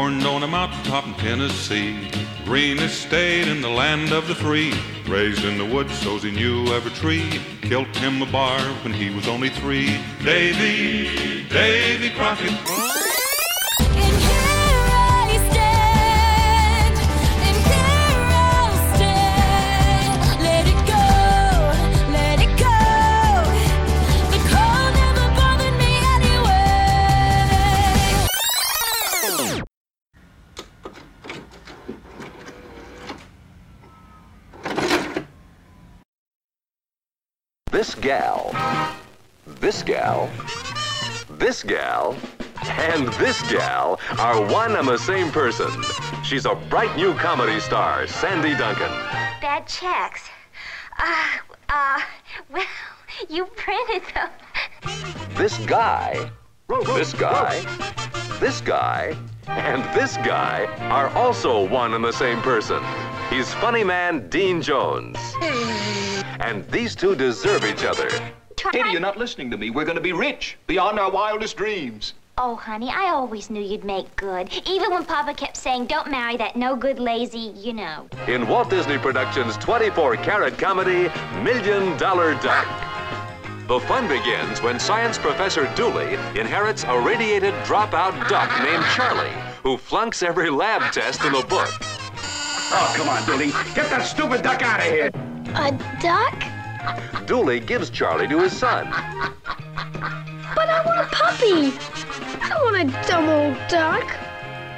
Born on a mountaintop in Tennessee, greenest state in the land of the free. Raised in the woods, so's he knew every tree. Killed him a bar when he was only three. Davy, Davy Crockett. This gal are one and the same person. She's a bright new comedy star, Sandy Duncan. Bad checks. Uh, uh, well, you printed them. This guy, this guy, this guy, and this guy are also one and the same person. He's funny man Dean Jones. And these two deserve each other. Katie, you're not listening to me. We're going to be rich beyond our wildest dreams. Oh, honey, I always knew you'd make good. Even when Papa kept saying, don't marry that no good, lazy, you know. In Walt Disney Productions' 24 karat comedy, Million Dollar Duck. The fun begins when science professor Dooley inherits a radiated dropout duck named Charlie, who flunks every lab test in the book. Oh, come on, Dooley. Get that stupid duck out of here. A duck? Dooley gives Charlie to his son. But I want a puppy. I don't want a dumb old duck.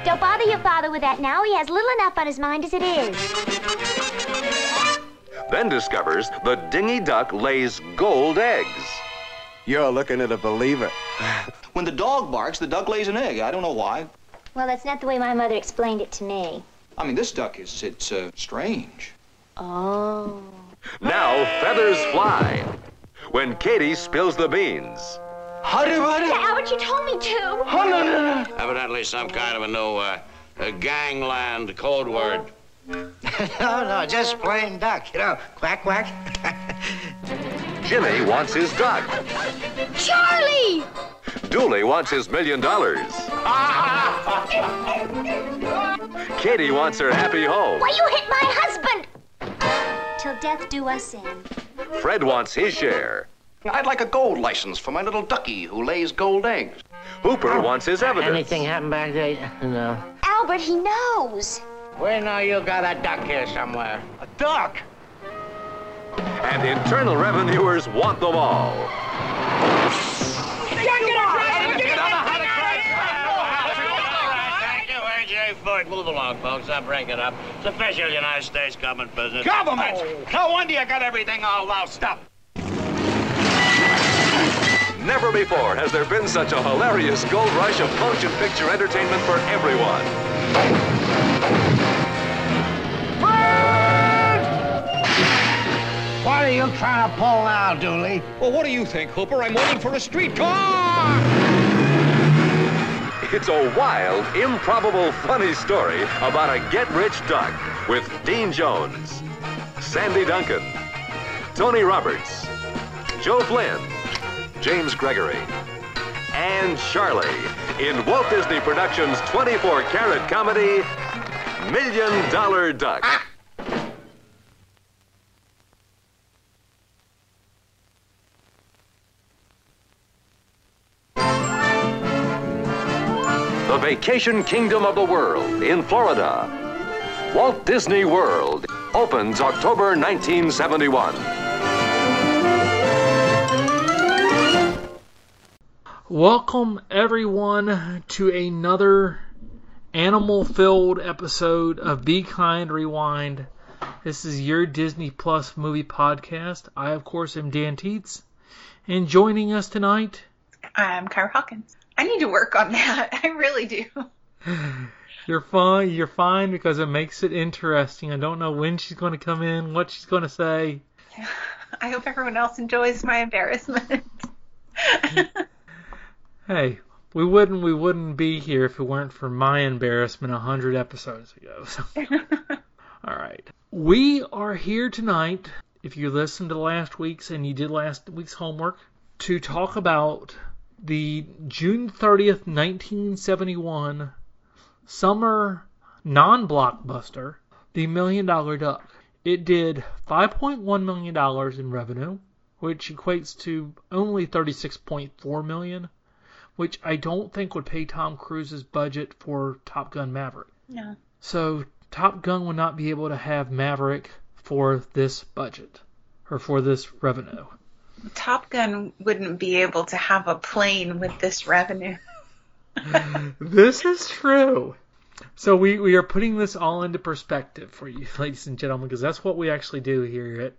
Don't bother your father with that now. He has little enough on his mind as it is. Then discovers the dingy duck lays gold eggs. You're looking at a believer. When the dog barks, the duck lays an egg. I don't know why. Well, that's not the way my mother explained it to me. I mean, this duck is, it's, uh, strange. Oh. Now feathers fly. When Katie spills the beans. Howdy, buddy. Albert, you told me to. Oh, no, no, no. Evidently some kind of a new uh, a gangland code word. no, no, just plain duck, you know. Quack, quack. Jimmy wants his duck. Charlie! Dooley wants his million dollars. Katie wants her happy home. Why, you hit my husband! Till death do us in. Fred wants his share. I'd like a gold license for my little ducky who lays gold eggs. Hooper oh, wants his evidence. Anything happened back there? No. Albert, he knows. We know you got a duck here somewhere. A duck? And internal revenuers want them all. All right, thank you, A.J. Ford. Move along, folks. I'll break it up. It's official United States government business. Government! No wonder you got everything all loused up. Never before has there been such a hilarious gold rush of motion picture entertainment for everyone. What are you trying to pull now, Dooley? Well, what do you think, Hooper? I'm waiting for a streetcar! It's a wild, improbable, funny story about a get-rich duck with Dean Jones, Sandy Duncan, Tony Roberts, Joe Flynn, James Gregory, and Charlie in Walt Disney Productions' 24-karat comedy, Million Dollar Duck. The vacation kingdom of the world in Florida. Walt Disney World opens October 1971. Welcome, everyone, to another animal filled episode of Be Kind Rewind. This is your Disney Plus movie podcast. I, of course, am Dan Teets. And joining us tonight, I'm Kyra Hawkins. I need to work on that. I really do. you're fine. You're fine because it makes it interesting. I don't know when she's going to come in, what she's going to say. I hope everyone else enjoys my embarrassment. Hey, we wouldn't we wouldn't be here if it weren't for my embarrassment a hundred episodes ago. So. All right, we are here tonight. If you listened to last week's and you did last week's homework, to talk about the June 30th, 1971 summer non blockbuster, The Million Dollar Duck. It did $5.1 million in revenue, which equates to only $36.4 million, which I don't think would pay Tom Cruise's budget for Top Gun Maverick. No. So Top Gun would not be able to have Maverick for this budget or for this revenue. Top Gun wouldn't be able to have a plane with this revenue. this is true. So we, we are putting this all into perspective for you, ladies and gentlemen, because that's what we actually do here at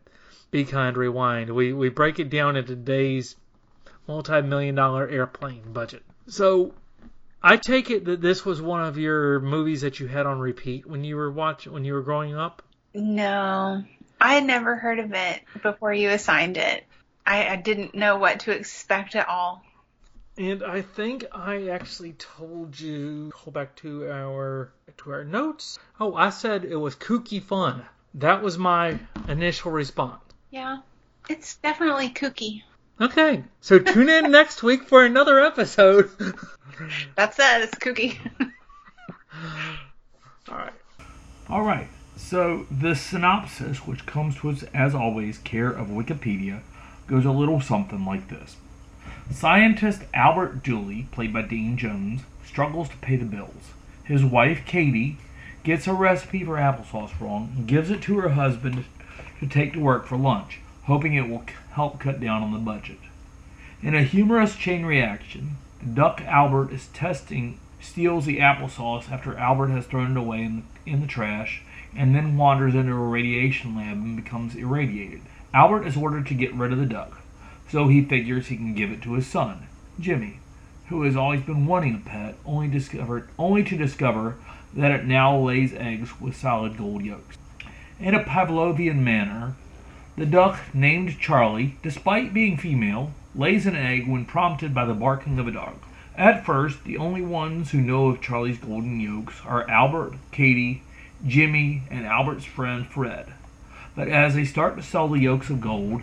Be Kind Rewind. We we break it down into today's multi-million dollar airplane budget. So I take it that this was one of your movies that you had on repeat when you were watching when you were growing up. No, I had never heard of it before you assigned it. I, I didn't know what to expect at all. And I think I actually told you go back to our to our notes. Oh, I said it was kooky fun. That was my initial response. Yeah, it's definitely kooky. Okay, so tune in next week for another episode. That's it. It's kooky. All right. All right. So the synopsis, which comes to us as always, care of Wikipedia, goes a little something like this. Scientist Albert Dooley, played by Dean Jones, struggles to pay the bills. His wife, Katie, gets a recipe for applesauce wrong and gives it to her husband to take to work for lunch, hoping it will c- help cut down on the budget. In a humorous chain reaction, duck Albert is testing steals the applesauce after Albert has thrown it away in the, in the trash and then wanders into a radiation lab and becomes irradiated. Albert is ordered to get rid of the duck, so he figures he can give it to his son, Jimmy, who has always been wanting a pet, only discovered only to discover that it now lays eggs with solid gold yolks. In a Pavlovian manner, the duck, named Charlie, despite being female, lays an egg when prompted by the barking of a dog. At first, the only ones who know of Charlie's golden yolks are Albert, Katie, Jimmy, and Albert's friend Fred. But as they start to sell the yolks of gold,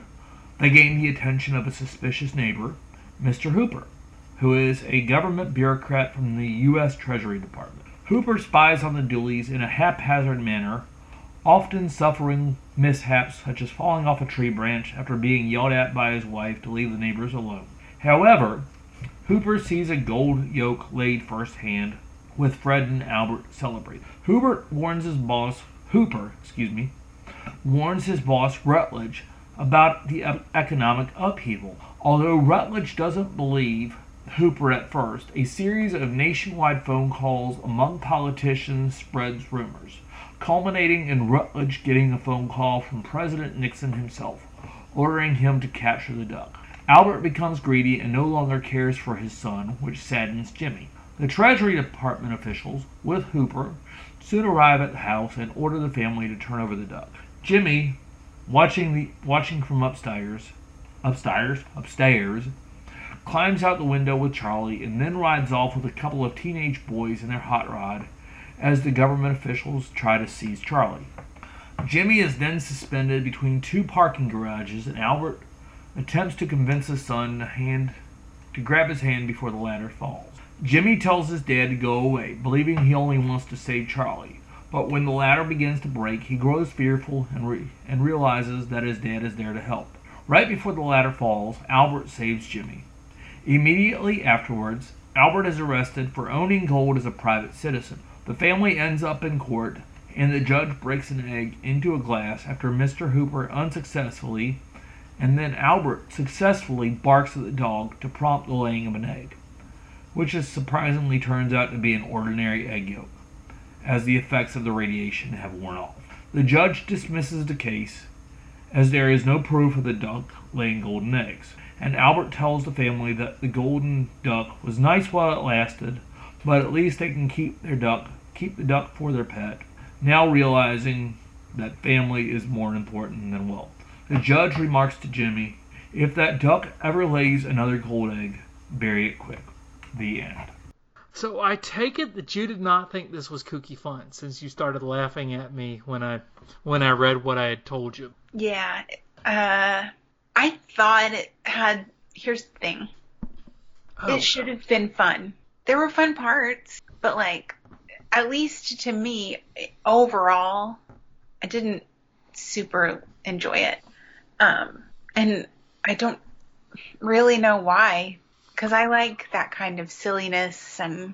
they gain the attention of a suspicious neighbor, Mr. Hooper, who is a government bureaucrat from the U.S. Treasury Department. Hooper spies on the Dooleys in a haphazard manner, often suffering mishaps such as falling off a tree branch after being yelled at by his wife to leave the neighbors alone. However, Hooper sees a gold yolk laid firsthand, with Fred and Albert celebrate. Hooper warns his boss, Hooper, excuse me, warns his boss Rutledge about the economic upheaval. Although Rutledge doesn't believe Hooper at first, a series of nationwide phone calls among politicians spreads rumors, culminating in Rutledge getting a phone call from President Nixon himself, ordering him to capture the duck. Albert becomes greedy and no longer cares for his son, which saddens Jimmy. The Treasury Department officials, with Hooper, soon arrive at the house and order the family to turn over the duck. Jimmy, watching the watching from upstairs, upstairs, upstairs, climbs out the window with Charlie and then rides off with a couple of teenage boys in their hot rod as the government officials try to seize Charlie. Jimmy is then suspended between two parking garages and Albert attempts to convince his son to hand to grab his hand before the latter falls. Jimmy tells his dad to go away, believing he only wants to save Charlie. But when the latter begins to break, he grows fearful and, re- and realizes that his dad is there to help. Right before the latter falls, Albert saves Jimmy. Immediately afterwards, Albert is arrested for owning gold as a private citizen. The family ends up in court, and the judge breaks an egg into a glass after Mr. Hooper unsuccessfully, and then Albert successfully barks at the dog to prompt the laying of an egg, which is surprisingly turns out to be an ordinary egg yolk, as the effects of the radiation have worn off. The judge dismisses the case, as there is no proof of the duck laying golden eggs and Albert tells the family that the golden duck was nice while it lasted, but at least they can keep their duck, keep the duck for their pet, now realizing that family is more important than wealth. The judge remarks to Jimmy, if that duck ever lays another gold egg, bury it quick. The end. So I take it that you did not think this was kooky fun since you started laughing at me when I when I read what I had told you. Yeah. Uh, I thought it had. Here's the thing. Oh, it should have been fun. There were fun parts, but like, at least to me, overall, I didn't super enjoy it. Um, and I don't really know why, because I like that kind of silliness, and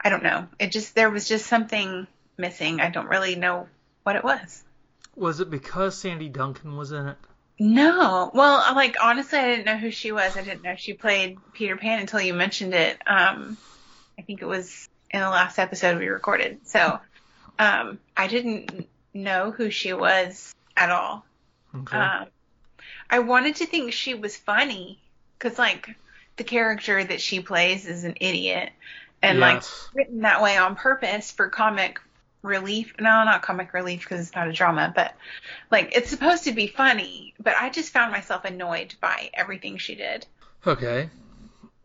I don't know. It just there was just something missing. I don't really know what it was. Was it because Sandy Duncan was in it? No. Well, like honestly, I didn't know who she was. I didn't know she played Peter Pan until you mentioned it. Um, I think it was in the last episode we recorded. So, um, I didn't know who she was at all. Okay. Um, I wanted to think she was funny because, like, the character that she plays is an idiot, and like written that way on purpose for comic relief. No, not comic relief because it's not a drama, but like it's supposed to be funny. But I just found myself annoyed by everything she did. Okay.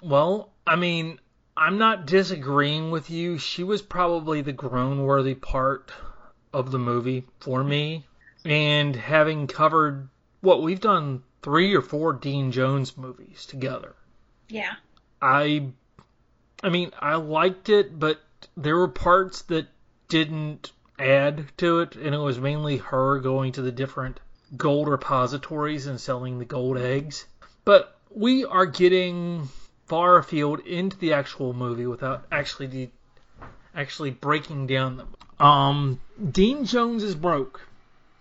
Well, I mean, I'm not disagreeing with you. She was probably the groan worthy part of the movie for me. And having covered what we've done three or four Dean Jones movies together. Yeah. I I mean, I liked it, but there were parts that didn't add to it, and it was mainly her going to the different gold repositories and selling the gold eggs. But we are getting far afield into the actual movie without actually actually breaking down them. Um, Dean Jones is broke,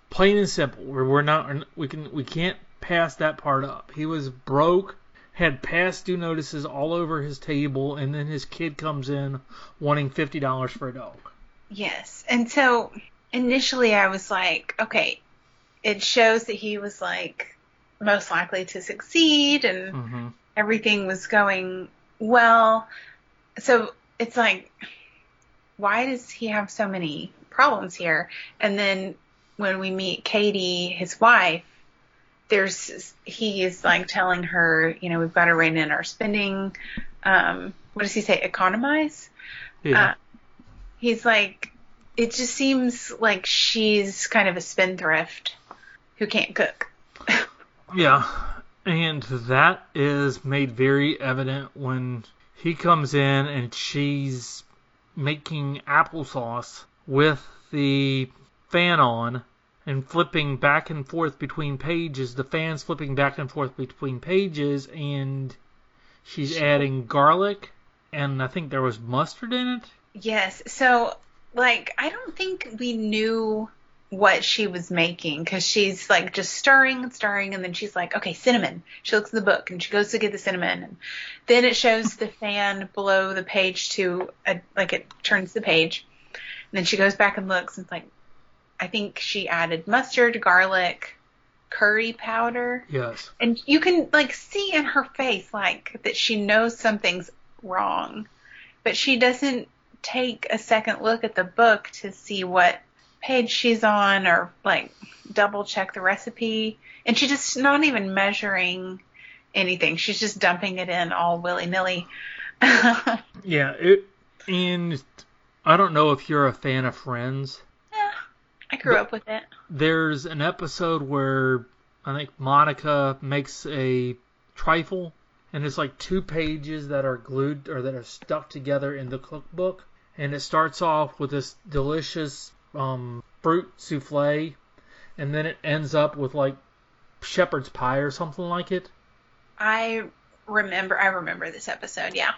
plain and simple. We're, we're not we can we can't pass that part up. He was broke, had past due notices all over his table, and then his kid comes in wanting fifty dollars for a dog. Yes. And so initially I was like, okay, it shows that he was like most likely to succeed and Mm-hmm. everything was going well. So it's like, why does he have so many problems here? And then when we meet Katie, his wife, there's he is like telling her, you know, we've got to rein in our spending. Um, what does he say? Economize. Yeah. Uh, he's like, it just seems like she's kind of a spendthrift who can't cook. Yeah, and that is made very evident when he comes in and she's making applesauce with the fan on and flipping back and forth between pages. The fan's flipping back and forth between pages, and she's adding garlic, and I think there was mustard in it. Yes. So, like, I don't think we knew what she was making because she's like just stirring and stirring, and then she's like, okay, cinnamon. She looks in the book and she goes to get the cinnamon, and then it shows the fan below the page to a, like it turns the page, and then she goes back and looks and it's like, I think she added mustard, garlic, curry powder. Yes. And you can like see in her face like that she knows something's wrong, but she doesn't take a second look at the book to see what page she's on or like double check the recipe. And she just not even measuring anything. She's just dumping it in all willy nilly. Yeah, it and I don't know if you're a fan of Friends. Yeah, I grew up with it. There's an episode where I think Monica makes a trifle, and it's like two pages that are glued or that are stuck together in the cookbook. And it starts off with this delicious um, fruit souffle, and then it ends up with like shepherd's pie or something like it. I remember I remember this episode, yeah.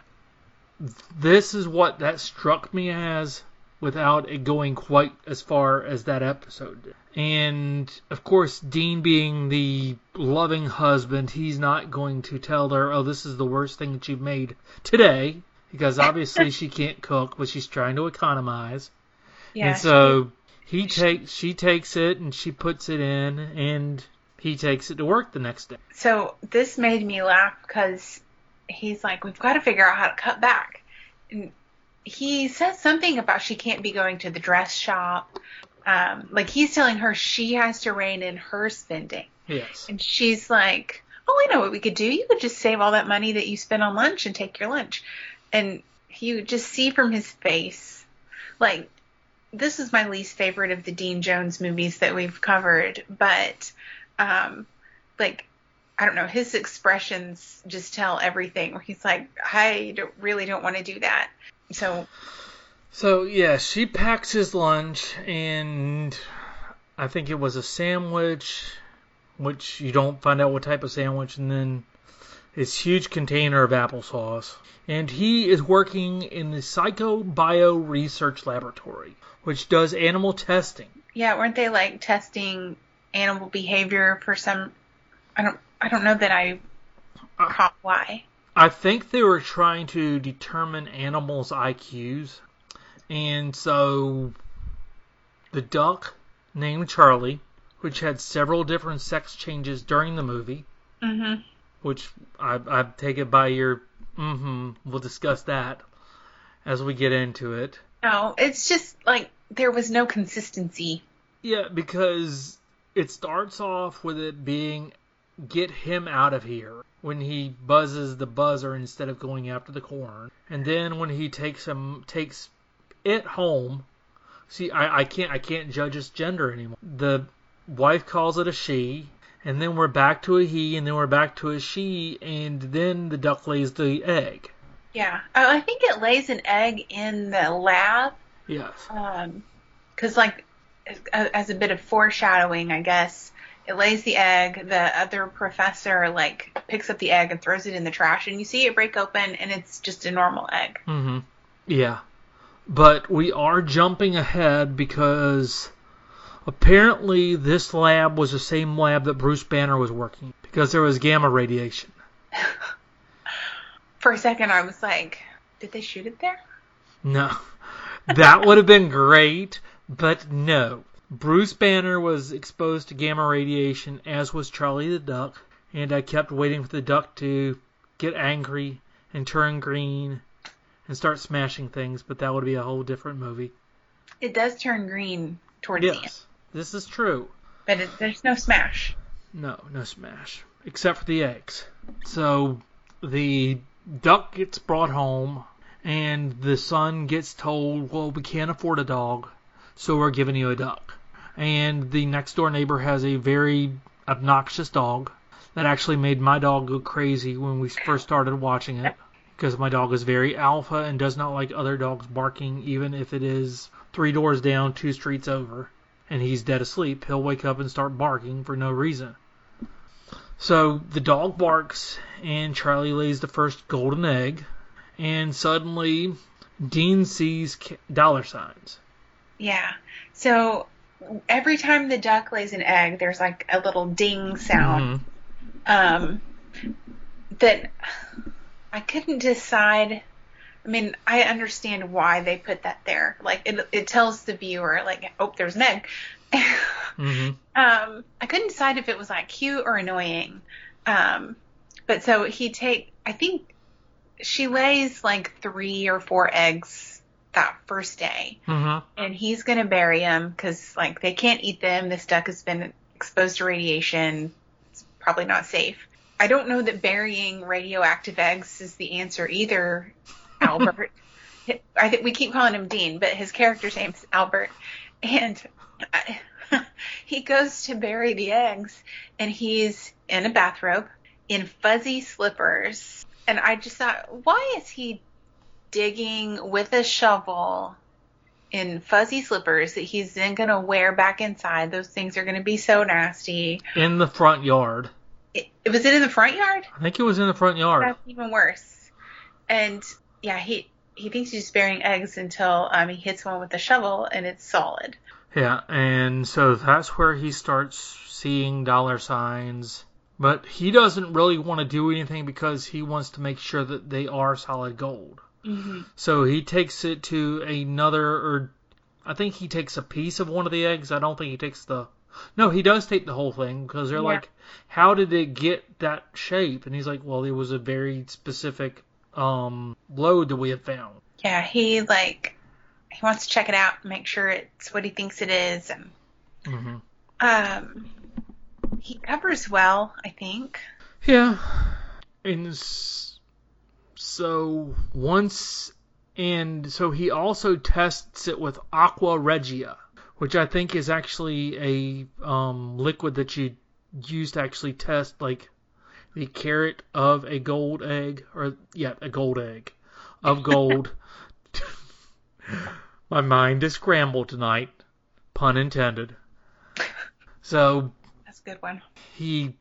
This is what that struck me as without it going quite as far as that episode did. And of course, Dean being the loving husband, he's not going to tell her, "Oh, this is the worst thing that you've made today," because obviously she can't cook, but she's trying to economize. Yeah. and so he takes, she takes it and she puts it in, and he takes it to work the next day. So this made me laugh because he's like, we've got to figure out how to cut back. And he says something about she can't be going to the dress shop. Um, like he's telling her she has to rein in her spending. Yes. And she's like, oh, I know what we could do. You could just save all that money that you spend on lunch and take your lunch. And you just see from his face, like, this is my least favorite of the Dean Jones movies that we've covered, but, um, like, I don't know, his expressions just tell everything he's like, I don't, really don't want to do that. So, So yeah, she packs his lunch, and I think it was a sandwich, which you don't find out what type of sandwich, and then this huge container of applesauce. And he is working in the Psychobio Research Laboratory, which does animal testing. Yeah, weren't they like testing animal behavior for some? I don't. I don't know that I caught why. I think they were trying to determine animals' IQs. And so the duck named Charlie, which had several different sex changes during the movie, Mhm. which I, I take it by your mm-hmm, we'll discuss that as we get into it. No, it's just like there was no consistency. Yeah, because it starts off with it being get him out of here when he buzzes the buzzer instead of going after the corn. And then when he takes him takes it home. See, I, I can't I can't judge its gender anymore. The wife calls it a she, and then we're back to a he, and then we're back to a she, and then the duck lays the egg. Yeah, oh, I think it lays an egg in the lab. Yes. Um, because like as, as a bit of foreshadowing, I guess it lays the egg. The other professor like picks up the egg and throws it in the trash, and you see it break open, and it's just a normal egg. Mm-hmm. Yeah. But we are jumping ahead because apparently this lab was the same lab that Bruce Banner was working because there was gamma radiation. For a second, I was like, did they shoot it there? No. That would have been great, but no. Bruce Banner was exposed to gamma radiation, as was Charlie the Duck, and I kept waiting for the duck to get angry and turn green and start smashing things, but that would be a whole different movie. It does turn green towards the end, Yes, this is true. but it, there's no smash. No, no smash. Except for the eggs. So the duck gets brought home, and the son gets told, Well, we can't afford a dog, so we're giving you a duck. And the next door neighbor has a very obnoxious dog that actually made my dog go crazy when we first started watching it. Because my dog is very alpha and does not like other dogs barking, even if it is three doors down, two streets over, and he's dead asleep. He'll wake up and start barking for no reason. So the dog barks, and Charlie lays the first golden egg, and suddenly Dean sees dollar signs. Yeah. So every time the duck lays an egg, there's like a little ding sound. Um, that I couldn't decide. I mean, I understand why they put that there. Like it, it tells the viewer, like, oh, there's an egg. Mm-hmm. Um, I couldn't decide if it was like cute or annoying. Um, but so he take, I think she lays like three or four eggs that first day, Mm-hmm. and he's gonna bury them because like they can't eat them. This duck has been exposed to radiation. It's probably not safe. I don't know that burying radioactive eggs is the answer either, Albert. I think we keep calling him Dean, but his character's name is Albert, and he goes to bury the eggs, and he's in a bathrobe, in fuzzy slippers, and I just thought, why is he digging with a shovel in fuzzy slippers that he's then gonna wear back inside? Those things are gonna be so nasty. In the front yard. It, was it in the front yard? I think it was in the front yard. That's even worse. And yeah, he he thinks he's just burying eggs until um, he hits one with a shovel and it's solid. Yeah, and so that's where he starts seeing dollar signs. But he doesn't really want to do anything because he wants to make sure that they are solid gold. Mm-hmm. So he takes it to another, or I think he takes a piece of one of the eggs. I don't think he takes the. No, he does take the whole thing because they're Yeah. like, "How did it get that shape?" And he's like, "Well, it was a very specific um lode that we had found." Yeah, he like he wants to check it out and make sure it's what he thinks it is, and hmm um, he covers well, I think. Yeah. And so once, and so he also tests it with Aqua Regia, which I think is actually a um, liquid that you use to actually test like the carat of a gold egg, or yeah, a gold egg of gold. My mind is scrambled tonight, pun intended. So That's a good one. he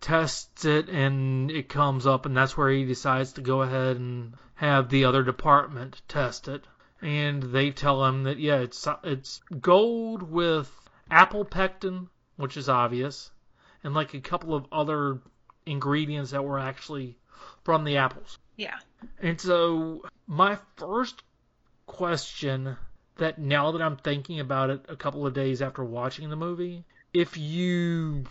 tests it and it comes up and that's where he decides to go ahead and have the other department test it and they tell him that yeah it's it's gold with apple pectin which is obvious and like a couple of other ingredients that were actually from the apples Yeah. and so my first question that now that I'm thinking about it a couple of days after watching the movie, if you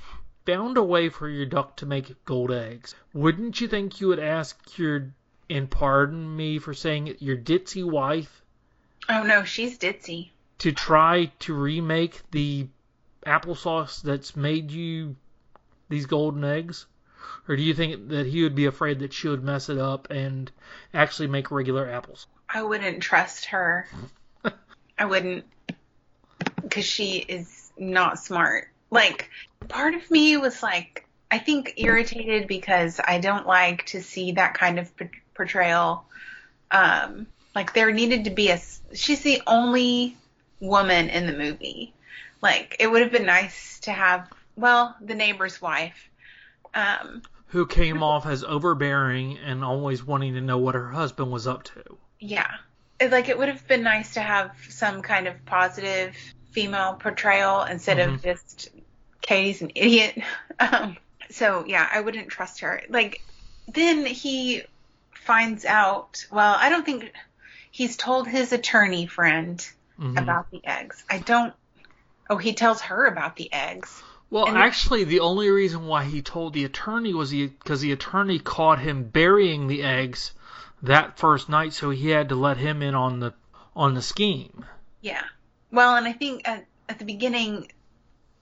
found a way for your duck to make gold eggs, wouldn't you think you would ask your and pardon me for saying it, your ditzy wife Oh no, she's ditzy. to try to remake the applesauce that's made you these golden eggs? Or do you think that he would be afraid that she would mess it up and actually make regular apples? I wouldn't trust her. I wouldn't, because she is not smart. Like, part of me was like, I think irritated because I don't like to see that kind of portrayal. Um, like, there needed to be a. She's the only woman in the movie. Like, it would have been nice to have, well, the neighbor's wife. Um, who came off as overbearing and always wanting to know what her husband was up to. Yeah. Like it would have been nice to have some kind of positive female portrayal instead Mhm. of just Katie's an idiot. Um, so yeah, I wouldn't trust her. Like then he finds out. Well, I don't think he's told his attorney friend Mhm. about the eggs. I don't. Oh, he tells her about the eggs. Well, And- actually, the only reason why he told the attorney was because the attorney caught him burying the eggs that first night, so he had to let him in on the on the scheme. Yeah. Well, and I think at, at the beginning,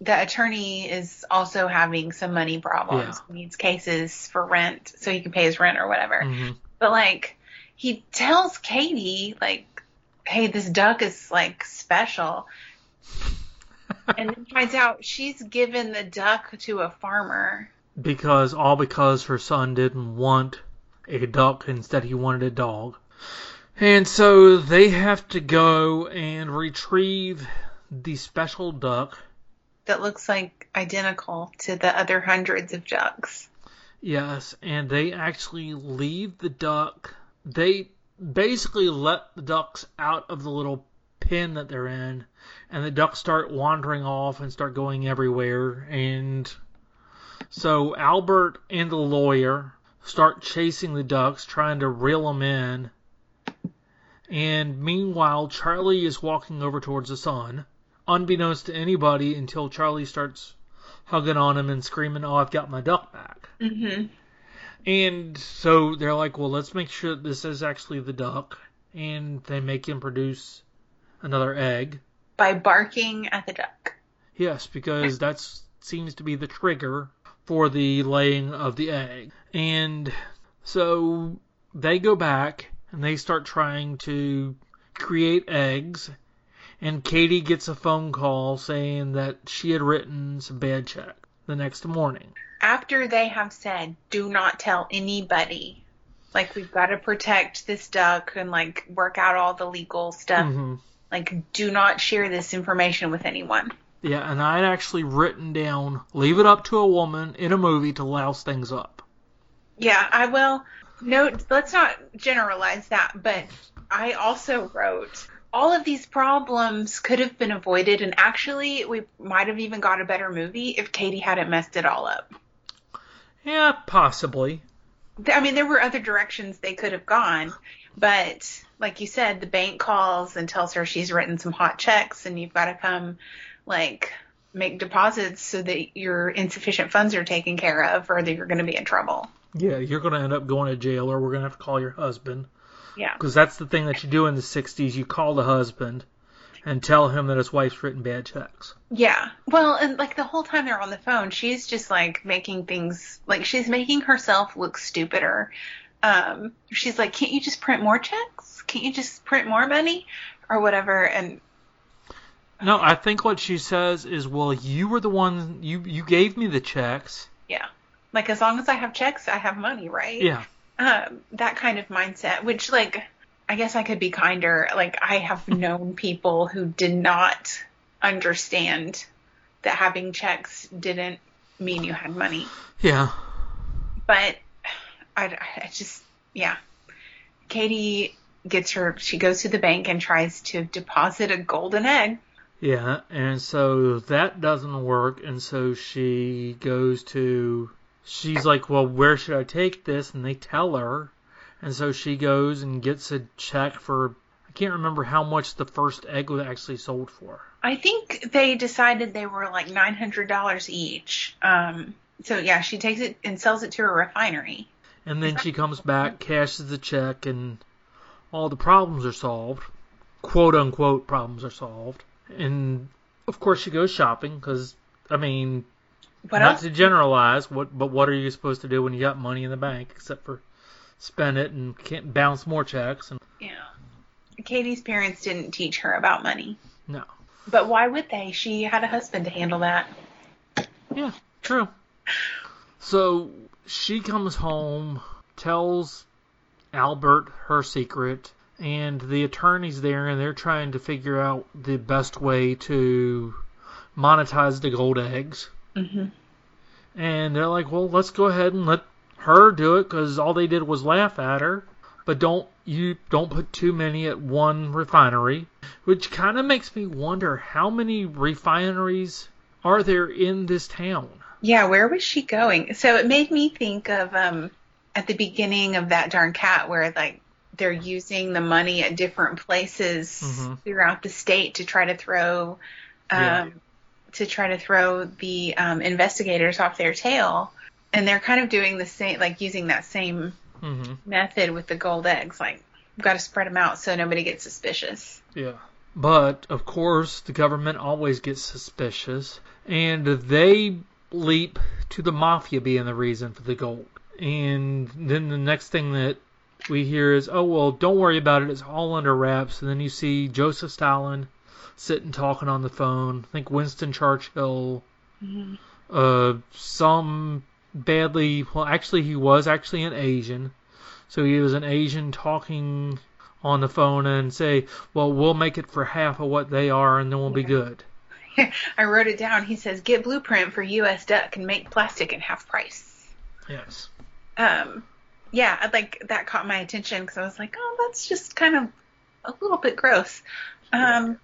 the attorney is also having some money problems. He needs cases for rent so he can pay his rent or whatever. Mhm. But like, he tells Katie like, "Hey, this duck is like special," and then finds out she's given the duck to a farmer. Because all because her son didn't want a duck, instead he wanted a dog. And so they have to go and retrieve the special duck. That looks like identical to the other hundreds of ducks. Yes, and they actually leave the duck. They basically let the ducks out of the little pen that they're in, and the ducks start wandering off and start going everywhere. And so Albert and the lawyer start chasing the ducks, trying to reel them in. And meanwhile, Charlie is walking over towards the son, unbeknownst to anybody until Charlie starts hugging on him and screaming, Oh, I've got my duck back. Mm-hmm. And so they're like, well, let's make sure this is actually the duck. And they make him produce another egg. By barking at the duck. Yes, because that seems to be the trigger for the laying of the egg. And so they go back and they start trying to create eggs. And Katie gets a phone call saying that she had written some bad check the next morning. after they have said, do not tell anybody, like we've got to protect this duck and like work out all the legal stuff, hmm like do not share this information with anyone. Yeah, and I'd actually written down leave it up to a woman in a movie to louse things up. Yeah, I will. No, let's not generalize that, but I also wrote all of these problems could have been avoided, and actually, we might have even got a better movie if Katie hadn't messed it all up. Yeah, possibly. I mean, there were other directions they could have gone, but like you said, the bank calls and tells her she's written some hot checks and you've got to come, like, make deposits so that your insufficient funds are taken care of or that you're going to be in trouble. Yeah, you're going to end up going to jail or we're going to have to call your husband. Yeah. Because that's the thing that you do in the 60s. You call the husband and tell him that his wife's written bad checks. Yeah. Well, and like the whole time they're on the phone, she's just like making things like she's making herself look stupider. Um, she's like, "Can't you just print more checks? Can't you just print more money or whatever?" And No, I think what she says is, well, you were the one, you, you gave me the checks. yeah, like as long as I have checks, I have money, right? Yeah. Um, that kind of mindset, which like I guess I could be kinder. Like I have known people who did not understand that having checks didn't mean you had money. Yeah. But I, I just, yeah. Katie gets her, she goes to the bank and tries to deposit a golden egg. Yeah, and so that doesn't work, and so she goes to. She's like, well, where should I take this? And they tell her, and so she goes and gets a check for. I can't remember how much the first egg was actually sold for. I think they decided they were like $900 each. Um, so yeah, she takes it and sells it to a refinery. And then she comes back, cashes the check, and all the problems are solved. Quote unquote problems are solved. And of course, she goes shopping because, I mean, What not else? to generalize, what but what are you supposed to do when you got money in the bank except for spend it and can't bounce more checks? And Yeah. Katie's parents didn't teach her about money. no, But why would they? She had a husband to handle that. Yeah, true. So she comes home, tells Albert her secret, and the attorney's there, and they're trying to figure out the best way to monetize the gold eggs. Mm-hmm. And they're like, well, let's go ahead and let her do it because all they did was laugh at her. But don't you don't put too many at one refinery, which kind of makes me wonder how many refineries are there in this town. Yeah, where was she going? So it made me think of um at the beginning of that darn cat where like they're using the money at different places Mhm. throughout the state to try to throw um Yeah. to try to throw the um investigators off their tail. And they're kind of doing the same like using that same Mm-hmm. method with the gold eggs like we've got to spread them out so nobody gets suspicious. Yeah. But of course, the government always gets suspicious, and they leap to the mafia being the reason for the gold. And then the next thing that we hear is, "Oh well, don't worry about it. It's all under wraps." And then you see Joseph Stalin sitting talking on the phone. I think Winston Churchill, Mhm. uh, some badly. Well, actually, he was actually an Asian, so he was an Asian talking on the phone and say, "Well, we'll make it for half of what they are, and then we'll be good." I wrote it down. He says, "Get blueprint for U.S. duck and make plastic at half price." Yes. Um, yeah, I like that caught my attention because I was like, "Oh, that's just kind of a little bit gross." Um,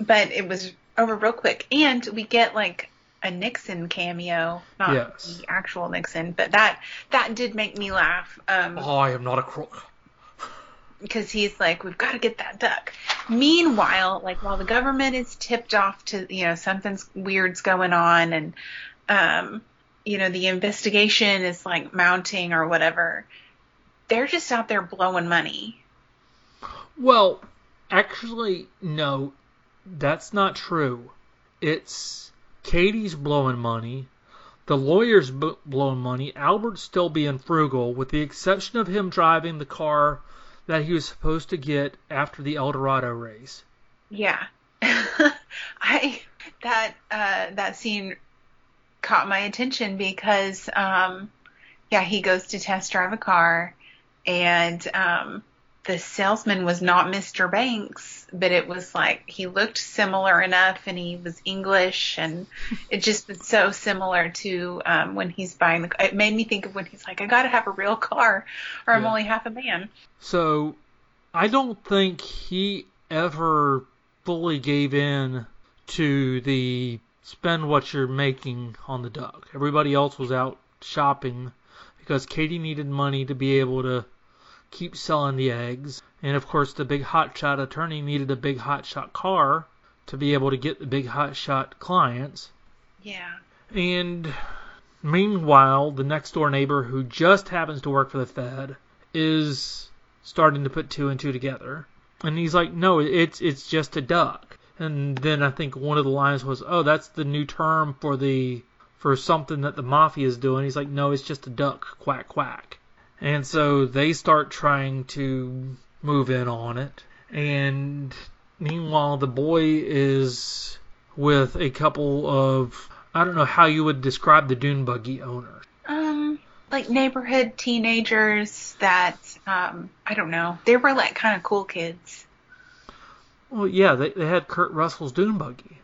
but it was over real quick, and we get like a Nixon cameo, not Yes. the actual Nixon, but that that did make me laugh. Um, I am not a crook. because he's like, we've got to get that duck. Meanwhile, like while the government is tipped off to, you know, something's weird's going on and, um, you know, the investigation is like mounting or whatever, they're just out there blowing money. Well, actually, no, that's not true. It's Katie's blowing money, the lawyer's b- blowing money, Albert's still being frugal, with the exception of him driving the car that he was supposed to get after the El Dorado race. Yeah. I that uh that scene caught my attention because um yeah, he goes to test drive a car and um the salesman was not Mr. Banks, but it was like he looked similar enough and he was English and it just was so similar to um when he's buying the it made me think of when he's like I got to have a real car or I'm Yeah. only half a man. So, I don't think he ever fully gave in to the spend what you're making on the duck. Everybody else was out shopping because Katie needed money to be able to keep selling the eggs. And of course, the big hotshot attorney needed a big hotshot car to be able to get the big hotshot clients. Yeah. And meanwhile, the next door neighbor who just happens to work for the Fed is starting to put two and two together. And he's like, "No, it's it's just a duck." And then I think one of the lines was, "Oh, that's the new term for the for something that the mafia is doing." He's like, "No, it's just a duck, quack quack." And so they start trying to move in on it. And meanwhile, the boy is with a couple of I don't know how you would describe the dune buggy owners. Um like neighborhood teenagers that um I don't know. They were like kind of cool kids. Well, yeah, they they had Kurt Russell's dune buggy.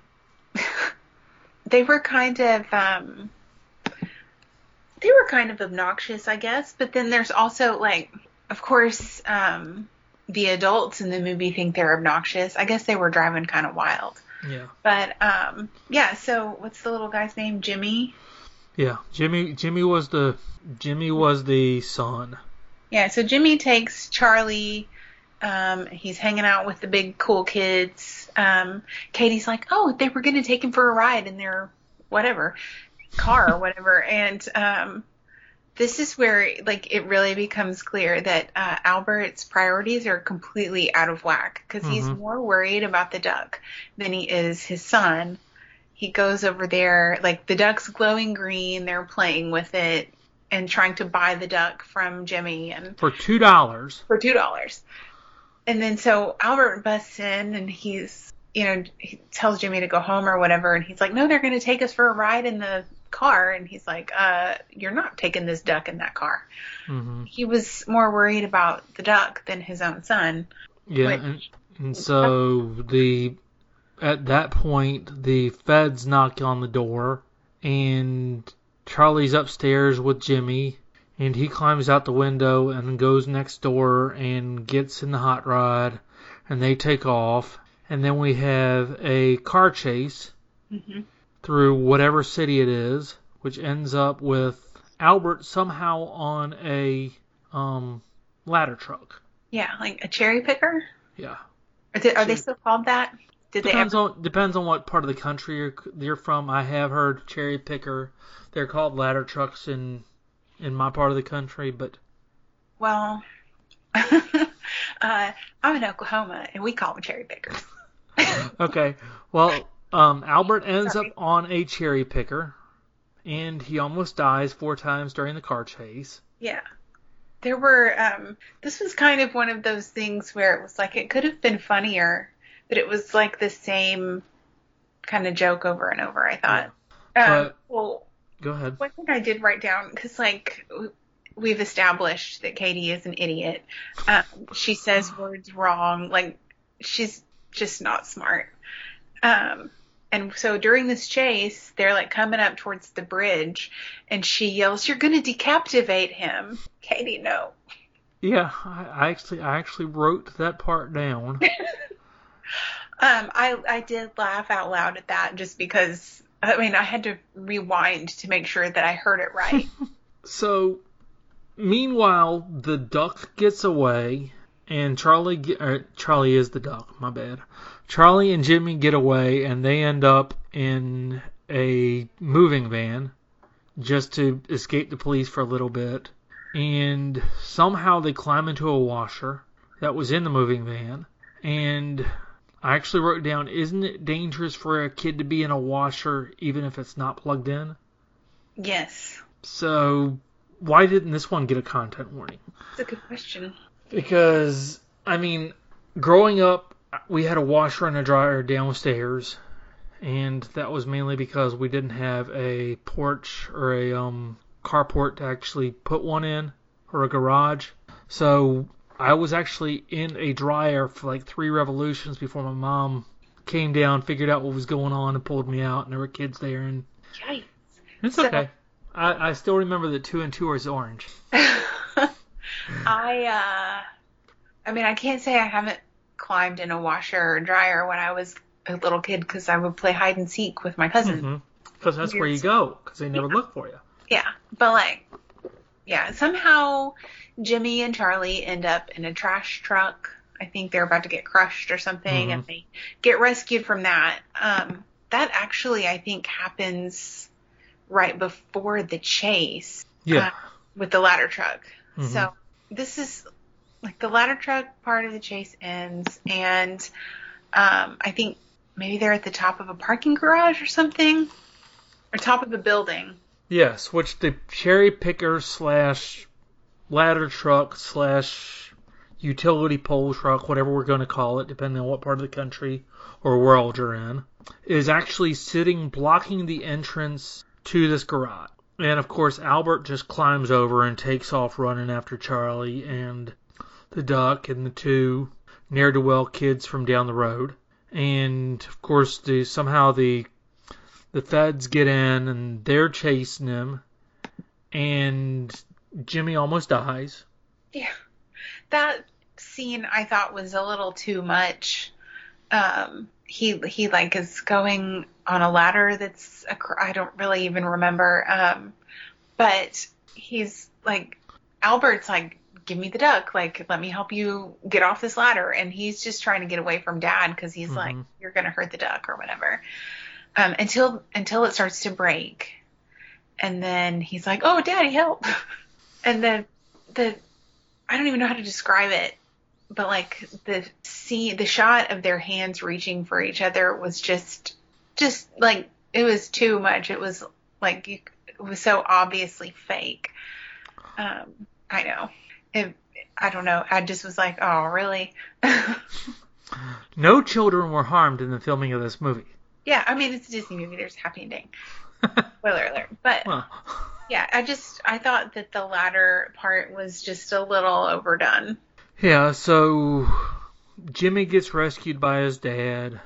They were kind of um they were kind of obnoxious, I guess, but then there's also like of course um the adults in the movie think they're obnoxious. I guess they were driving kind of wild. Yeah. But um yeah, so what's the little guy's name? Jimmy? Yeah, Jimmy Jimmy was the Jimmy was the son. Yeah, so Jimmy takes Charlie. Um, he's hanging out with the big cool kids. Um, Katie's like, oh, they were going to take him for a ride in their whatever car or whatever. And um, this is where like it really becomes clear that uh, Albert's priorities are completely out of whack because he's Mhm. more worried about the duck than he is his son. He goes over there, like the duck's glowing green. They're playing with it and trying to buy the duck from Jimmy and For two dollars. for two dollars. And then so Albert busts in and he's you know he tells Jimmy to go home or whatever, and he's like, no, they're going to take us for a ride in the car, and he's like, uh, you're not taking this duck in that car. hmm He was more worried about the duck than his own son. Yeah, Which- and, and so the at that point the feds knock on the door, and Charlie's upstairs with Jimmy, and he climbs out the window and goes next door and gets in the hot rod, and they take off, and then we have a car chase hmm through whatever city it is, which ends up with Albert somehow on a um ladder truck. Yeah, like a cherry picker. Yeah. Are they, are they still called that? Did depends ever? on depends on what part of the country you're you're from. I have heard cherry picker. They're called ladder trucks in in my part of the country, but Well, uh, I'm in Oklahoma, and we call them cherry pickers. okay. Well, um, Albert ends up on a cherry picker, and he almost dies four times during the car chase. Yeah. There were um this was kind of one of those things where it was like it could have been funnier, but it was like the same kind of joke over and over, I thought. Um, But- well, Go ahead. one thing I did write down cuz like we've established that Katie is an idiot. Um, she says words wrong, like she's just not smart. Um and so during this chase, they're like coming up towards the bridge, and she yells, "You're gonna decapitate him!" Katie, no. Yeah, I, I actually I actually wrote that part down. Um, I I did laugh out loud at that just because I mean I had to rewind to make sure that I heard it right. So, meanwhile, the duck gets away, and Charlie ge- er, Charlie is the duck. My bad. Charlie and Jimmy get away, and they end up in a moving van just to escape the police for a little bit. And somehow they climb into a washer that was in the moving van. And I actually wrote down, isn't it dangerous for a kid to be in a washer even if it's not plugged in? yes, So why didn't this one get a content warning? it's a good question. Because I mean, growing up, we had a washer and a dryer downstairs, and that was mainly because we didn't have a porch or a um carport to actually put one in or a garage. So I was actually in a dryer for like three revolutions before my mom came down, figured out what was going on, and pulled me out. And there were kids there, and Yikes. it's So- okay. I, I still remember that two and two is orange. I uh, I mean I can't say I haven't climbed in a washer or dryer when I was a little kid because I would play hide and seek with my cousin. Because that's where you go, because they never look for you. Yeah, but like, yeah, somehow Jimmy and Charlie end up in a trash truck. I think they're about to get crushed or something, and Mhm. they get rescued from that. Um, that actually, I think, happens right before the chase Yeah. uh, with the ladder truck. Mhm. So this is like the ladder truck part of the chase ends, and um, I think maybe they're at the top of a parking garage or something, or top of a building. Yes, which the cherry picker slash ladder truck slash utility pole truck, whatever we're going to call it, depending on what part of the country or world you're in, is actually sitting blocking the entrance to this garage. And of course, Albert just climbs over and takes off running after Charlie and the duck and the two ne'er do well kids from down the road. And of course, the somehow the the feds get in and they're chasing him, and Jimmy almost dies. Yeah. That scene I thought was a little too much. Um, he he like is going on a ladder that's I don't really even remember. Um, but he's like Albert's like give me the duck like let me help you get off this ladder and he's just trying to get away from dad because he's like Mhm. you're gonna hurt the duck or whatever um, until until it starts to break and then he's like oh daddy help and then the I don't even know how to describe it, but like the see the shot of their hands reaching for each other was just just like it was too much. It was like you, it was so obviously fake. Um, I know. It, I don't know. I just was like, oh, really? No children were harmed in the filming of this movie. yeah. I mean, it's a Disney movie. There's a happy ending. Spoiler alert. But Well, yeah, I just I thought that the latter part was just a little overdone. yeah, so Jimmy gets rescued by his dad,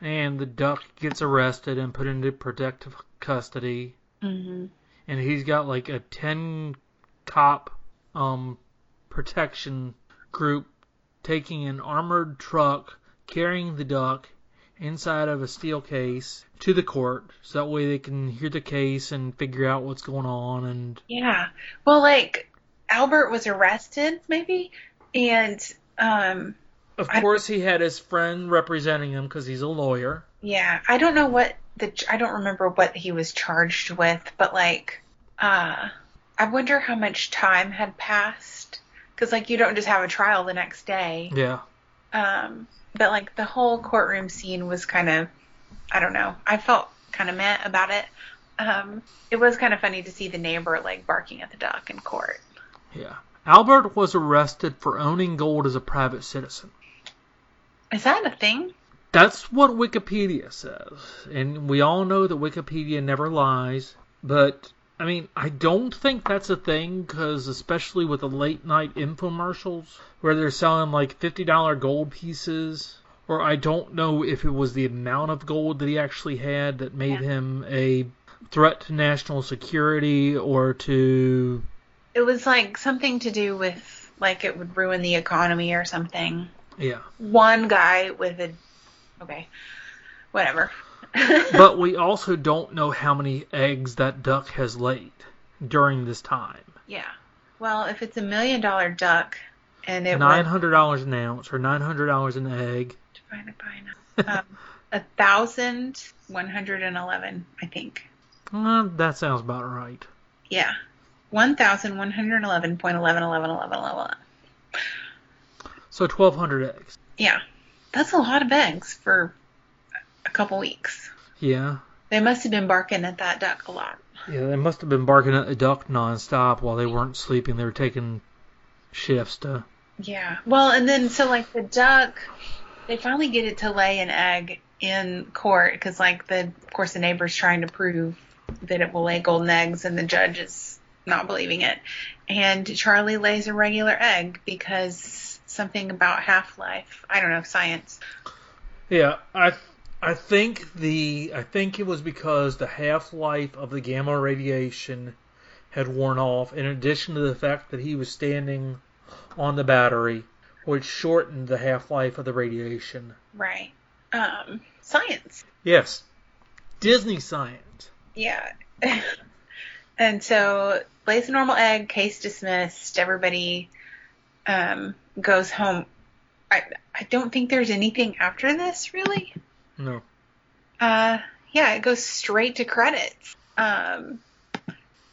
and the duck gets arrested and put into protective custody. Mm-hmm. and he's got like a 10 cop um protection group taking an armored truck carrying the duck inside of a steel case to the court so that way they can hear the case and figure out what's going on and Yeah. Well, like Albert was arrested, maybe, and um, of I- course he had his friend representing him because he's a lawyer yeah, I don't know what the I don't remember what he was charged with, but like, uh, I wonder how much time had passed because like you don't just have a trial the next day. yeah Um, but like the whole courtroom scene was kind of, I don't know, I felt kind of meh about it. Um, it was kind of funny to see the neighbor like barking at the duck in court. yeah albert was arrested for owning gold as a private citizen Is that a thing? That's what Wikipedia says. And we all know that Wikipedia never lies. But, I mean, I don't think that's a thing because, especially with the late night infomercials where they're selling like $50 gold pieces, or I don't know if it was the amount of gold that he actually had that made him a threat to national security or to. It was like something to do with like it would ruin the economy or something. Yeah. One guy with a okay, whatever. But we also don't know how many eggs that duck has laid during this time. yeah. Well, if it's a million dollar duck and it nine hundred dollars an ounce or nine hundred dollars an egg. divided by nine, um, a thousand one hundred and eleven, I think. Uh, that sounds about right. Yeah, one thousand one hundred eleven point eleven eleven eleven eleven. So twelve hundred eggs. Yeah, that's a lot of eggs for a couple weeks. Yeah. They must have been barking at that duck a lot. Yeah, they must have been barking at the duck nonstop while they weren't sleeping. They were taking shifts to. Yeah. Well, and then so like the duck, they finally get it to lay an egg in court because like the of course the neighbor's trying to prove that it will lay golden eggs and the judge is not believing it. And Charlie lays a regular egg because something about half life. I don't know science. Yeah, I I think the I think it was because the half life of the gamma radiation had worn off, in addition to the fact that he was standing on the battery, which shortened the half life of the radiation. Right. Um, science. Yes, Disney science. Yeah. and so lays a normal egg, case dismissed, everybody um, goes home. I I don't think there's anything after this really. No. Uh yeah, it goes straight to credits. Um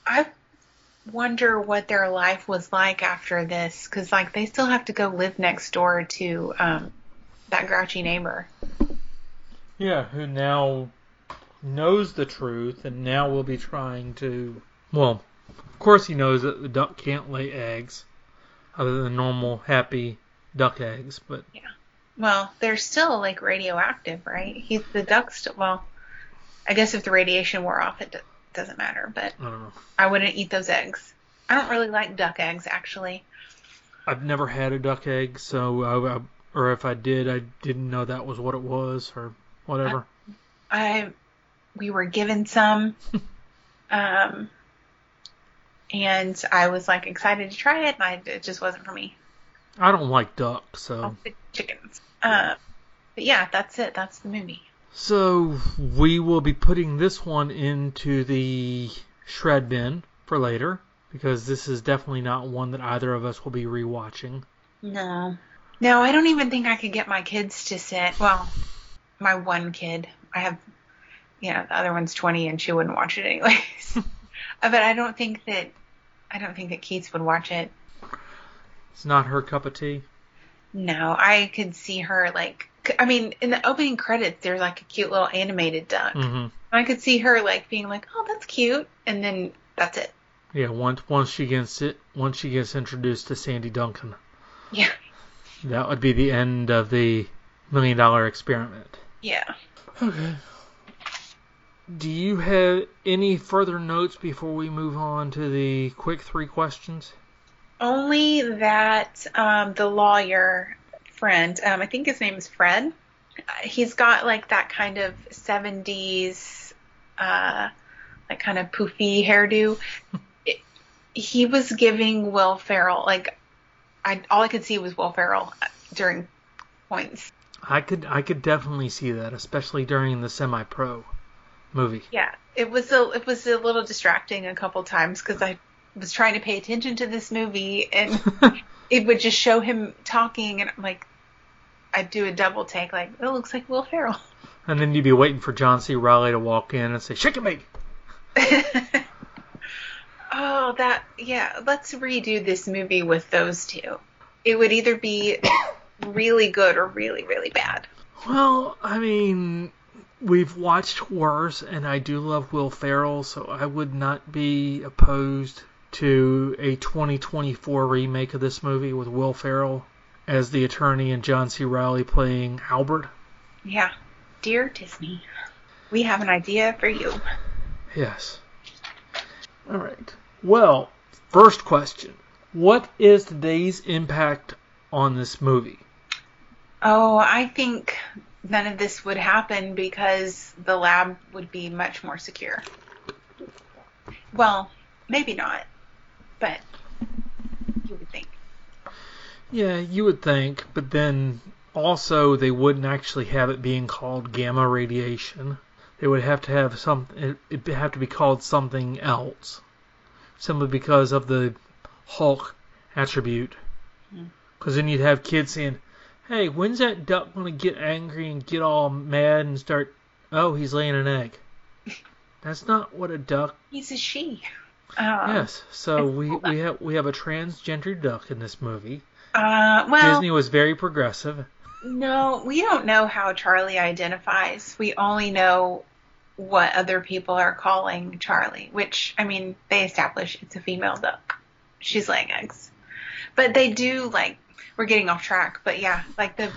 I wonder what their life was like after this cuz like they still have to go live next door to um that grouchy neighbor. Yeah, who now knows the truth and now will be trying to. Well, of course he knows that the duck can't lay eggs, other than normal happy duck eggs. But Well, they're still like radioactive, right? He's the ducks. still. Well, I guess if the radiation wore off, it d- doesn't matter. But I. I wouldn't eat those eggs. I don't really like duck eggs, actually. I've never had a duck egg, so I, I, or if I did, I didn't know that was what it was or whatever. I we were given some, um, and I was like excited to try it, and I, it just wasn't for me. I don't like duck, so chickens. Uh, but yeah, that's it. That's the movie. so we will be putting this one into the shred bin for later because this is definitely not one that either of us will be rewatching. No. No, I don't even think I could get my kids to sit. Well, my one kid. I have, you know, the other one's 20 and she wouldn't watch it anyways. But I don't think that, I don't think that Keats would watch it. It's not her cup of tea. No, I could see her like, I mean, in the opening credits, there's like a cute little animated duck. hmm I could see her like being like, oh, that's cute. And then that's it. Yeah, once once she gets it, once she gets introduced to Sandy Duncan, Yeah. that would be the end of the million dollar experiment. Yeah. Okay. Do you have any further notes before we move on to the quick three questions? Only that um, the lawyer friend, um, I think his name is Fred. He's got like that kind of 70s, uh, like kind of poofy hairdo. It- he was giving Will Ferrell like I all I could see was Will Ferrell during points. I could I could definitely see that, especially during the semi pro movie. Yeah, it was a it was a little distracting a couple times because I was trying to pay attention to this movie and it would just show him talking and I'm like I'd do a double take like it looks like Will Ferrell. And then you'd be waiting for John C. Reilly to walk in and say, "Shake it, baby." Oh, that yeah. Let's redo this movie with those two. It would either be really good or really really bad. Well, I mean, we've watched worse, and I do love Will Ferrell, so I would not be opposed to a 2024 remake of this movie with Will Ferrell as the attorney and John C. Reilly playing Albert. Yeah, dear Disney, we have an idea for you. Yes. All right. Well, first question. What is today's impact on this movie? Oh, I think none of this would happen because the lab would be much more secure. Well, maybe not, but you would think. Yeah, you would think, but then also they wouldn't actually have it being called gamma radiation. They would have to have some. It, it'd have to be called something else, simply because of the Hulk attribute. Hmm. Because then you'd have kids saying, "Hey, when's that duck gonna get angry and get all mad and start? Oh, he's laying an egg." That's not what a duck. He's a she. Uh, Yes, so we we have we have a transgender duck in this movie. Uh, well, Disney was very progressive. no, we don't know how Charlie identifies. We only know what other people are calling Charlie, which, I mean, they establish it's a female duck. She's laying eggs. But they do, like, we're getting off track, but yeah, like the.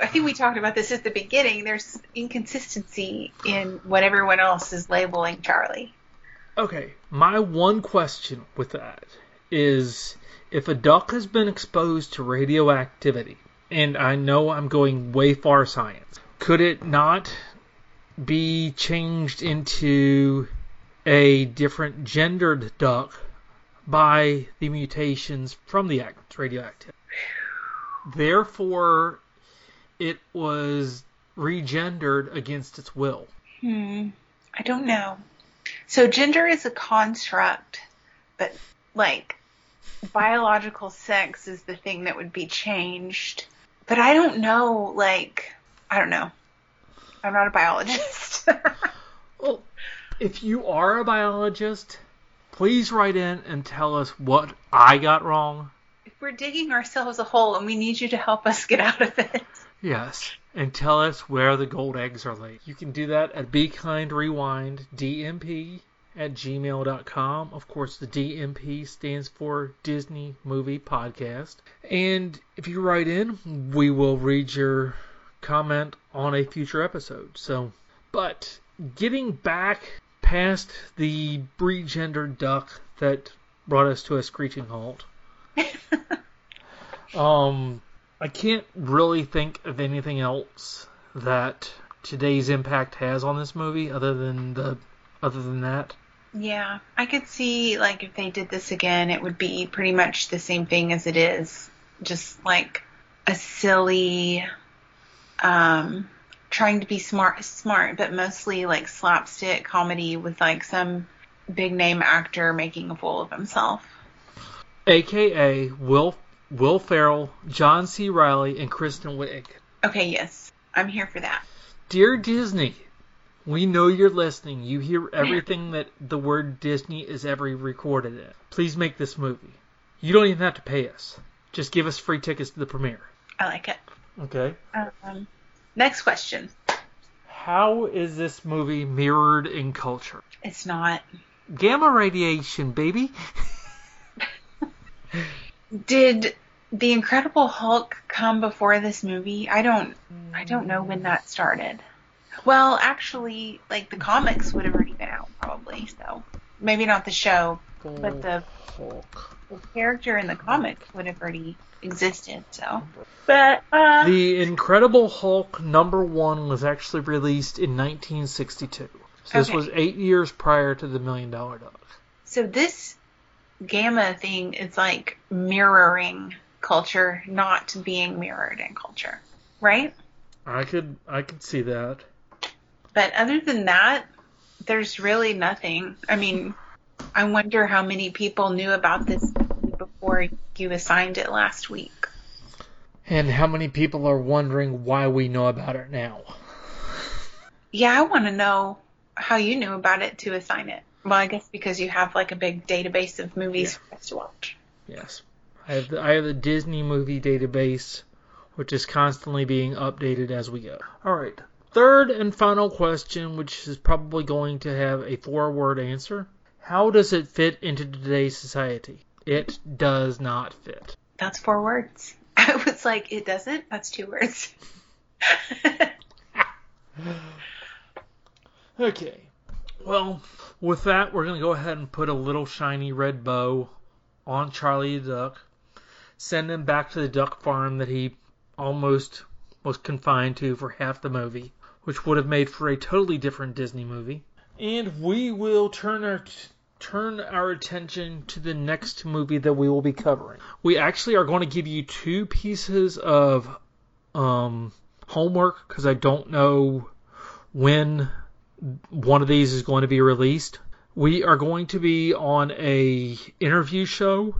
I think we talked about this at the beginning. There's inconsistency in what everyone else is labeling Charlie. Okay, my one question with that is if a duck has been exposed to radioactivity, and I know I'm going way far science, could it not be changed into a different gendered duck by the mutations from the radioactivity? Therefore, it was regendered against its will. Hmm. I don't know. So gender is a construct, but like biological sex is the thing that would be changed. But I don't know, like, I don't know. I'm not a biologist. Well, if you are a biologist, please write in and tell us what I got wrong. if we're digging ourselves a hole and we need you to help us get out of it. Yes. And tell us where the gold eggs are laid. You can do that at Be Kind Rewind DMP at gmail.com. Of course, the DMP stands for Disney Movie Podcast. And if you write in, we will read your comment on a future episode. So, but getting back past the breed duck that brought us to a screeching halt. um, I can't really think of anything else that today's impact has on this movie other than the other than that. Yeah, I could see like if they did this again, it would be pretty much the same thing as it is, just like a silly, um, trying to be smart, smart, but mostly like slapstick comedy with like some big name actor making a fool of himself. AKA Will Will Ferrell, John C. Reilly, and Kristen Wiig. Okay, yes, I'm here for that. Dear Disney, we know you're listening. You hear everything that the word Disney is ever recorded in. Please make this movie. You don't even have to pay us. Just give us free tickets to the premiere. I like it. Okay. Um, next question. How is this movie mirrored in culture? It's not. Gamma radiation, baby. Did the Incredible Hulk come before this movie? I don't. I don't know when that started. Well, actually, like the comics would have already been out probably. So maybe not the show, but the, the character in the comics would have already existed. So, but uh, The Incredible Hulk number one was actually released in 1962. So this Okay. was eight years prior to the Million Dollar Dog. so this gamma thing is like mirroring culture, not being mirrored in culture, right? I could I could see that. But other than that, there's really nothing. I mean, I wonder how many people knew about this before you assigned it last week. And how many people are wondering why we know about it now? Yeah, I want to know how you knew about it to assign it. Well, I guess because you have like a big database of movies for us to watch. Yes. I have the, I have the Disney movie database, which is constantly being updated as we go. All right. Third and final question, which is probably going to have a four-word answer. How does it fit into today's society? It does not fit. That's four words. I was like, it doesn't? That's two words. Okay. Well, with that, we're going to go ahead and put a little shiny red bow on Charlie the Duck, send him back to the duck farm that he almost was confined to for half the movie, which would have made for a totally different Disney movie. And we will turn our turn our attention to the next movie that we will be covering. We actually are going to give you two pieces of um, homework because I don't know when one of these is going to be released. We are going to be on a interview show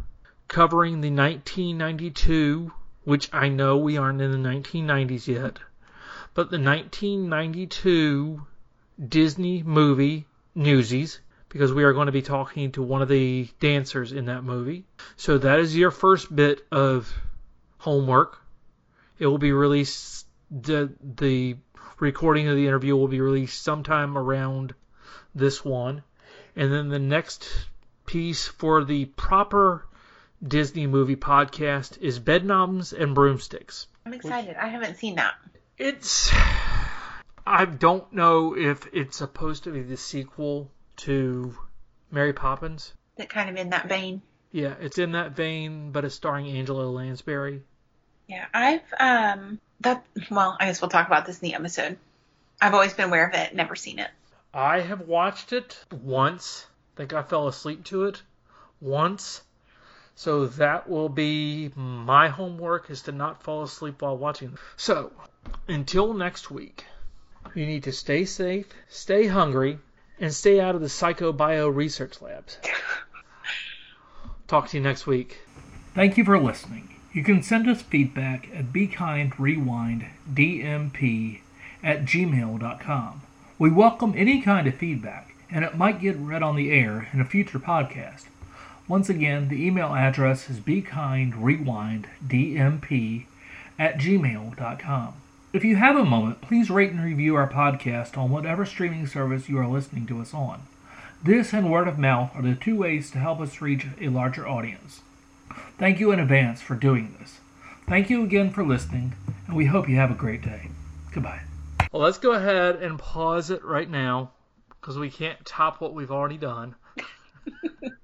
covering the 1992, which I know we aren't in the 1990s yet, but the 1992 Disney movie Newsies because we are going to be talking to one of the dancers in that movie. So that is your first bit of homework. It will be released the the recording of the interview will be released sometime around this one. And then the next piece for the proper Disney movie podcast is Bedknobs and Broomsticks. I'm excited. I haven't seen that. It's I don't know if it's supposed to be the sequel to Mary Poppins. That kind of in that vein? Yeah, it's in that vein, but it's starring Angela Lansbury. Yeah, I've um that well, I guess we'll talk about this in the episode. I've always been aware of it, never seen it. I have watched it once. I think I fell asleep to it once. So that will be my homework is to not fall asleep while watching. So, until next week, you need to stay safe, stay hungry, and stay out of the psychobio research labs. Talk to you next week. Thank you for listening. You can send us feedback at BeKindRewindDMP at gmail.com. We welcome any kind of feedback, and it might get read on the air in a future podcast. Once again, the email address is BeKindRewindDMP at gmail.com. If you have a moment, please rate and review our podcast on whatever streaming service you are listening to us on. This and word of mouth are the two ways to help us reach a larger audience. Thank you in advance for doing this. Thank you again for listening, and we hope you have a great day. Goodbye. Well, let's go ahead and pause it right now because we can't top what we've already done.